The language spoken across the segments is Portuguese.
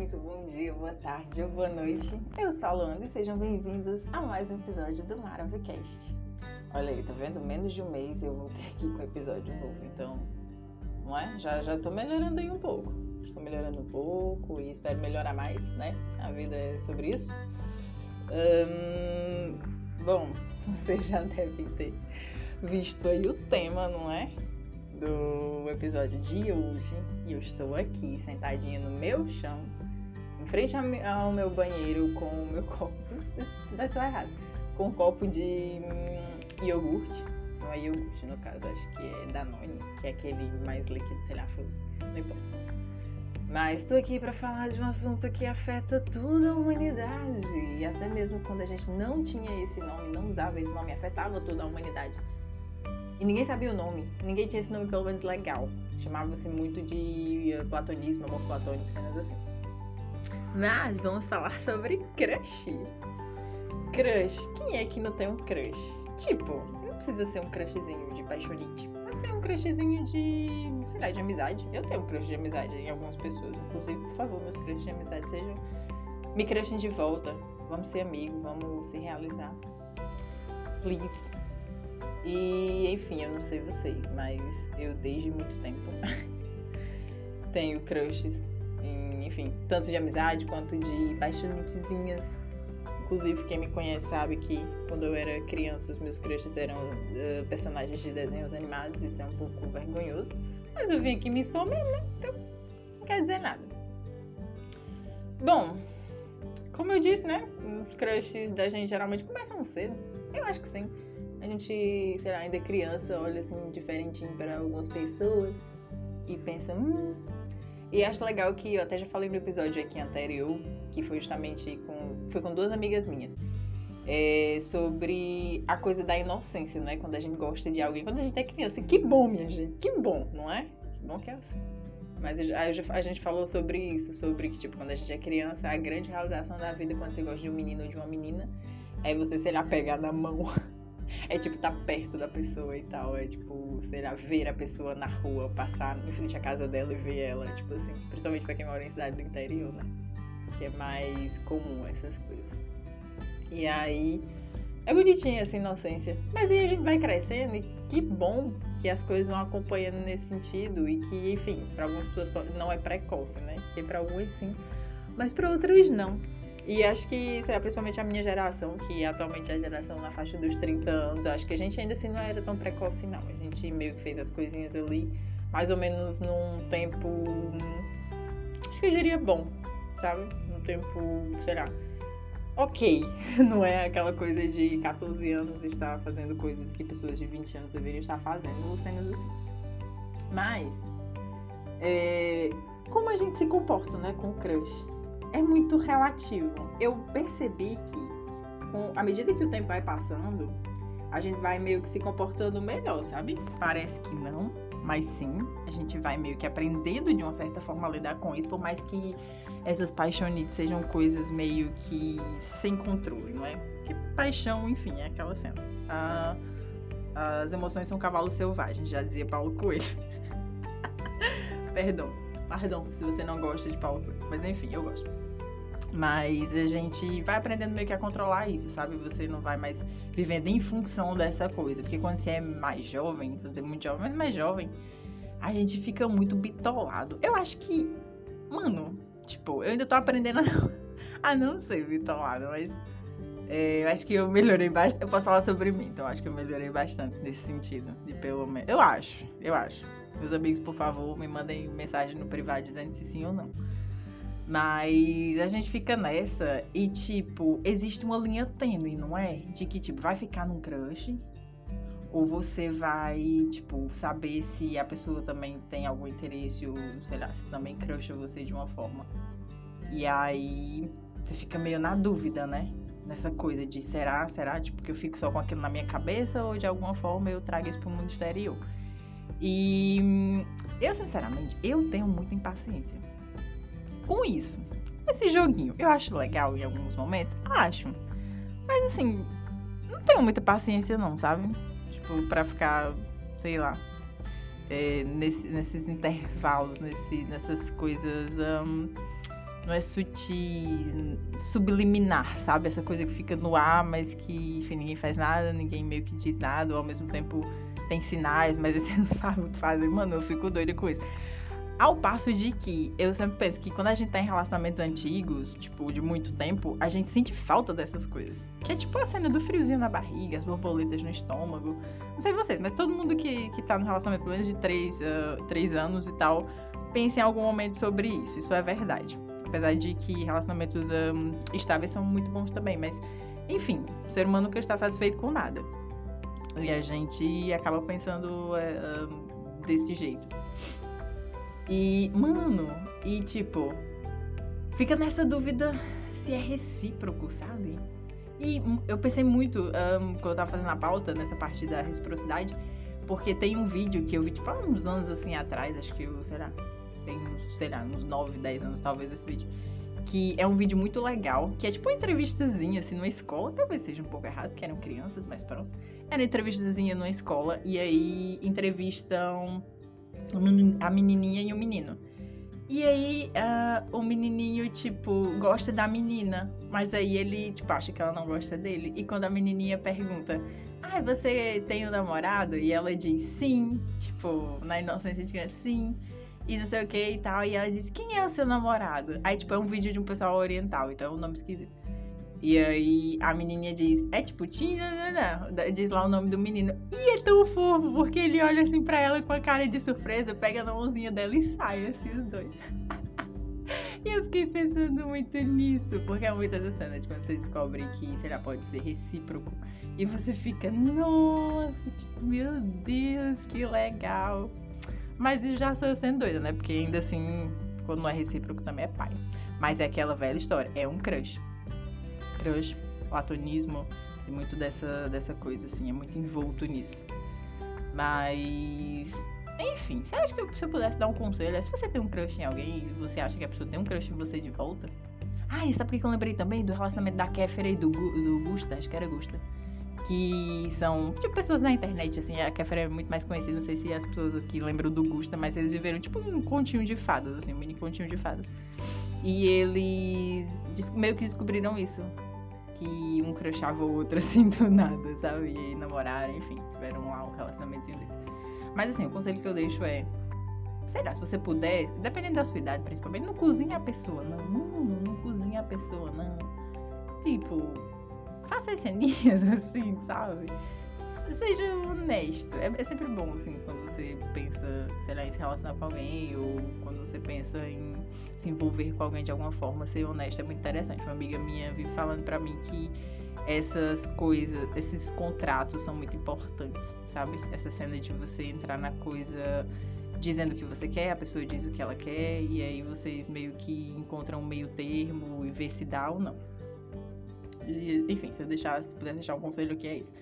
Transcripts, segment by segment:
muito bom dia, boa tarde ou boa noite. Eu sou a Luana e sejam bem-vindos a mais um episódio do Maravicast. Olha aí, tá vendo? Menos de um mês eu voltei aqui com episódio novo, então, não é? Já, já tô melhorando aí um pouco. Estou melhorando um pouco e espero melhorar mais, né? A vida é sobre isso. Hum, bom, vocês já devem ter visto aí o tema, não é? do episódio de hoje e eu estou aqui sentadinha no meu chão, em frente ao meu banheiro com o meu copo, vai soar errado, com um copo de hum, iogurte, não é iogurte no caso, acho que é Danone, que é aquele mais líquido, sei lá, não importa. Mas estou aqui para falar de um assunto que afeta toda a humanidade. E até mesmo quando a gente não tinha esse nome, não usava esse nome, afetava toda a humanidade. E ninguém sabia o nome. Ninguém tinha esse nome pelo menos legal. Chamava-se muito de eh, platonismo, amor platônico, cenas assim. Mas vamos falar sobre crush. Crush. Quem é que não tem um crush? Tipo, não precisa ser um crushzinho de paixonite. Pode ser um crushzinho de, sei lá, de amizade. Eu tenho um crush de amizade em algumas pessoas. Inclusive, por favor, meus crushes de amizade sejam. Me crushem de volta. Vamos ser amigos, vamos se realizar. Please. E, enfim, eu não sei vocês, mas eu desde muito tempo tenho crushes, enfim, tanto de amizade quanto de paixonitezinhas. Inclusive, quem me conhece sabe que quando eu era criança, os meus crushes eram uh, personagens de desenhos animados. Isso é um pouco vergonhoso. Mas eu vim aqui me expor mesmo, né? Então, não quer dizer nada. Bom, como eu disse, né? Os crushes da gente geralmente começam cedo. Eu acho que sim a gente, sei lá, ainda é criança, olha assim diferentinho para algumas pessoas e pensa, hum. E acho legal que eu até já falei no episódio aqui anterior, que foi justamente com. Foi com duas amigas minhas. É, sobre a coisa da inocência, né? Quando a gente gosta de alguém, quando a gente é criança. Que bom, minha gente, que bom, não é? Que bom que é assim. Mas a, gente falou sobre isso, sobre que, tipo, quando a gente é criança, a grande realização da vida quando você gosta de um menino ou de uma menina é você, sei lá, na mão é tipo estar tá perto da pessoa e tal. É tipo, sei lá, ver a pessoa na rua, passar em frente à casa dela e ver ela. Tipo assim, principalmente pra quem mora em cidade do interior, né? Que é mais comum essas coisas. E aí. É bonitinha essa inocência. Mas aí a gente vai crescendo e que bom que as coisas vão acompanhando nesse sentido e que, enfim, para algumas pessoas não é precoce, né? Que para algumas sim, mas para outras não. E acho que, sei lá, principalmente a minha geração, que atualmente é a geração na faixa dos 30 anos, acho que a gente ainda assim não era tão precoce, não. A gente meio que fez as coisinhas ali, mais ou menos num tempo. Acho que eu diria bom, sabe? Num tempo, sei lá. Ok, não é aquela coisa de 14 anos estar fazendo coisas que pessoas de 20 anos deveriam estar fazendo, cenas assim. Mas, é, como a gente se comporta, né, com crush? É muito relativo. Eu percebi que, com, à medida que o tempo vai passando, a gente vai meio que se comportando melhor, sabe? Parece que não, mas sim, a gente vai meio que aprendendo de uma certa forma a lidar com isso, por mais que essas paixonites sejam coisas meio que sem controle, não é? Porque paixão, enfim, é aquela cena. Ah, as emoções são cavalos selvagens, já dizia Paulo Coelho. Perdão, perdão se você não gosta de Paulo Coelho, mas enfim, eu gosto. Mas a gente vai aprendendo meio que a controlar isso, sabe? Você não vai mais vivendo em função dessa coisa. Porque quando você é mais jovem, vou dizer muito jovem, mas mais jovem, a gente fica muito bitolado. Eu acho que, mano, tipo, eu ainda tô aprendendo a não, a não ser bitolado, mas é, eu acho que eu melhorei bastante. Eu posso falar sobre mim, então eu acho que eu melhorei bastante nesse sentido. De pelo menos. Eu acho, eu acho. Meus amigos, por favor, me mandem mensagem no privado dizendo se sim ou não. Mas a gente fica nessa e, tipo, existe uma linha tênue, não é? De que, tipo, vai ficar num crush ou você vai, tipo, saber se a pessoa também tem algum interesse ou, sei lá, se também crusha você de uma forma. E aí você fica meio na dúvida, né? Nessa coisa de será, será, tipo, que eu fico só com aquilo na minha cabeça ou de alguma forma eu trago isso pro mundo exterior. E eu, sinceramente, eu tenho muita impaciência com isso. Esse joguinho, eu acho legal em alguns momentos, acho. Mas assim, não tenho muita paciência não, sabe? Tipo, pra ficar, sei lá, é, nesse, nesses intervalos, nesse, nessas coisas um, não é sutil, subliminar, sabe? Essa coisa que fica no ar, mas que, enfim, ninguém faz nada, ninguém meio que diz nada, ou ao mesmo tempo tem sinais, mas você não sabe o que fazer. Mano, eu fico doida com isso. Ao passo de que eu sempre penso que quando a gente tá em relacionamentos antigos, tipo, de muito tempo, a gente sente falta dessas coisas. Que é tipo a cena do friozinho na barriga, as borboletas no estômago. Não sei vocês, mas todo mundo que, que tá no relacionamento pelo menos de três, uh, três anos e tal, pensa em algum momento sobre isso. Isso é verdade. Apesar de que relacionamentos um, estáveis são muito bons também, mas enfim, o ser humano nunca está satisfeito com nada. E a gente acaba pensando um, desse jeito. E, mano, e tipo, fica nessa dúvida se é recíproco, sabe? E eu pensei muito um, quando eu tava fazendo a pauta nessa parte da reciprocidade, porque tem um vídeo que eu vi, tipo, há uns anos assim atrás, acho que, sei lá, tem, sei lá, uns 9, 10 anos talvez esse vídeo. Que é um vídeo muito legal, que é tipo uma entrevistazinha, assim, numa escola. Talvez seja um pouco errado, porque eram crianças, mas pronto. Era uma entrevistazinha numa escola, e aí entrevistam a menininha e o menino. E aí, uh, o menininho, tipo, gosta da menina, mas aí ele, tipo, acha que ela não gosta dele. E quando a menininha pergunta, ah, você tem um namorado? E ela diz sim, tipo, na inocência de criança, sim e não sei o que e tal. E ela disse, quem é o seu namorado? Aí, tipo, é um vídeo de um pessoal oriental, então é um nome esquisito. E aí a menininha diz, é tipo, Tina, diz lá o nome do menino. E é tão fofo, porque ele olha assim pra ela com a cara de surpresa, pega na mãozinha dela e sai, assim, os dois. e eu fiquei pensando muito nisso, porque é muito de quando você descobre que, sei lá, pode ser recíproco. E você fica, nossa, tipo, meu Deus, que legal. Mas já sou eu sendo doida, né? Porque ainda assim, quando não é recíproco também é pai. Mas é aquela velha história, é um crush. Crush, platonismo, tem muito dessa, dessa coisa, assim, é muito envolto nisso. Mas. Enfim, você acha que se eu pudesse dar um conselho, é se você tem um crush em alguém e você acha que a pessoa tem um crush em você de volta? Ah, e sabe por que eu lembrei também do relacionamento da Kéfera e do, do Gusta? Acho que era Gusta que são, tipo, pessoas na internet, assim, a Kéfera é muito mais conhecida, não sei se as pessoas aqui lembram do Gusta, mas eles viveram, tipo, um continho de fadas, assim, um mini continho de fadas. E eles meio que descobriram isso, que um crushava o outro, assim, do nada, sabe? E namoraram, enfim, tiveram lá um relacionamentozinho deles. Mas, assim, o conselho que eu deixo é, sei lá, se você puder, dependendo da sua idade, principalmente, não cozinha a pessoa, não, não, não cozinha a pessoa, não. Tipo, faça as ceninhas assim, sabe? Seja honesto. É, é, sempre bom, assim, quando você pensa, sei lá, em se relacionar com alguém ou quando você pensa em se envolver com alguém de alguma forma, ser honesto é muito interessante. Uma amiga minha vive falando pra mim que essas coisas, esses contratos são muito importantes, sabe? Essa cena de você entrar na coisa dizendo o que você quer, a pessoa diz o que ela quer, e aí vocês meio que encontram um meio termo e vê se dá ou não. E, enfim, se eu deixar, se pudesse deixar um conselho aqui é isso.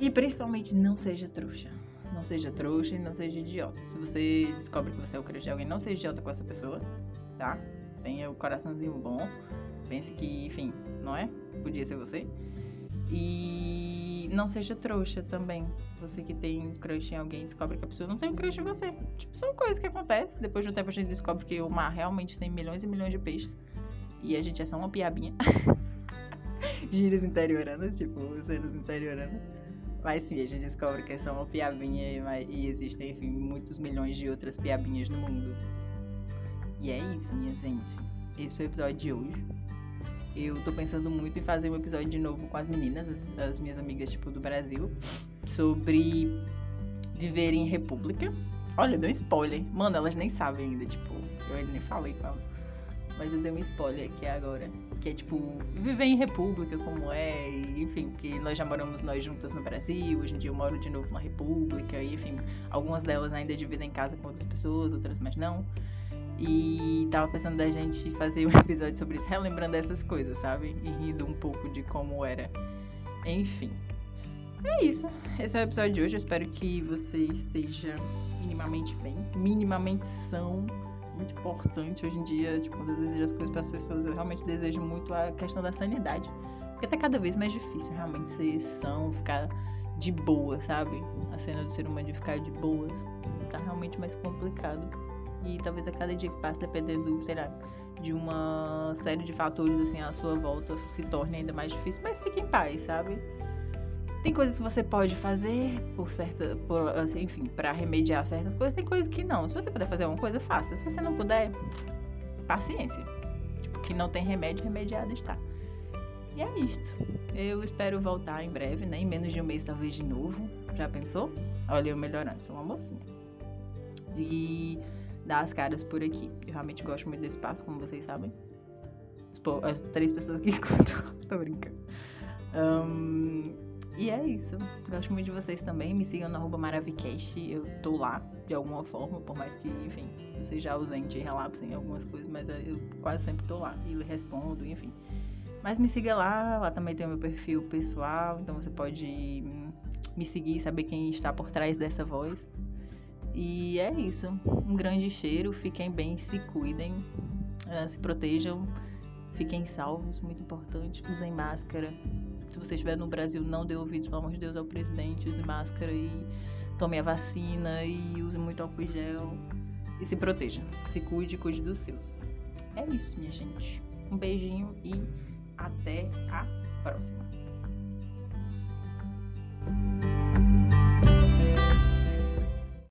E principalmente não seja trouxa. Não seja trouxa e não seja idiota. Se você descobre que você é o crush de alguém, não seja idiota com essa pessoa, tá? Tenha o coraçãozinho bom. Pense que, enfim, não é? Podia ser você. E não seja trouxa também. Você que tem crush em alguém, descobre que a pessoa não tem crush em você. Tipo, são coisas que acontecem. Depois de um tempo a gente descobre que o mar realmente tem milhões e milhões de peixes. E a gente é só uma piabinha. gírias interioranas, tipo, cenas interioranas. Mas sim, a gente descobre que é só uma piabinha e, existem, enfim, muitos milhões de outras piabinhas no mundo. E é isso, minha gente. Esse foi o episódio de hoje. Eu tô pensando muito em fazer um episódio de novo com as meninas, as, as minhas amigas, tipo, do Brasil, sobre viver em república. Olha, deu um spoiler. Mano, elas nem sabem ainda, tipo, eu ainda nem falei com elas. Mas eu dei um spoiler aqui agora que é tipo viver em república como é, e, enfim, que nós já moramos nós juntas no Brasil, hoje em dia eu moro de novo na república, e, enfim, algumas delas ainda dividem casa com outras pessoas, outras mais não. E tava pensando da gente fazer um episódio sobre isso, relembrando essas coisas, sabe? E rindo um pouco de como era. Enfim. É isso. Esse é o episódio de hoje. Eu espero que você esteja minimamente bem, minimamente são importante hoje em dia, tipo, quando eu desejo as coisas para as pessoas, eu realmente desejo muito a questão da sanidade. Porque tá cada vez mais difícil realmente ser são, ficar de boa, sabe? A cena do ser humano de ficar de boas tá realmente mais complicado. E talvez a cada dia que passa, dependendo, sei lá, de uma série de fatores assim à sua volta, se torne ainda mais difícil. Mas fique em paz, sabe? Tem coisas que você pode fazer por certa, por, assim, enfim, para remediar certas coisas. Tem coisas que não. Se você puder fazer uma coisa, faça. Se você não puder, paciência. Tipo, que não tem remédio, remediado está. E é isto. Eu espero voltar em breve, né? Em menos de um mês, talvez de novo. Já pensou? Olha, eu melhorando, sou uma mocinha. E dar as caras por aqui. Eu realmente gosto muito desse espaço, como vocês sabem. As três pessoas que escutam. Tô brincando. Um, e é isso. Gosto muito de vocês também. Me sigam no Maravicast. Eu tô lá, de alguma forma, por mais que, enfim, eu seja ausente e relapse em algumas coisas, mas eu quase sempre tô lá e respondo, enfim. Mas me siga lá, lá também tem o meu perfil pessoal, então você pode me seguir, saber quem está por trás dessa voz. E é isso. Um grande cheiro, fiquem bem, se cuidem, uh, se protejam, fiquem salvos, muito importante. Usem máscara. Se você estiver no Brasil, não dê ouvidos, pelo amor de Deus, ao presidente. Use máscara e tome a vacina e use muito álcool gel. E se proteja. Se cuide, cuide dos seus. É isso, minha gente. Um beijinho e até a próxima.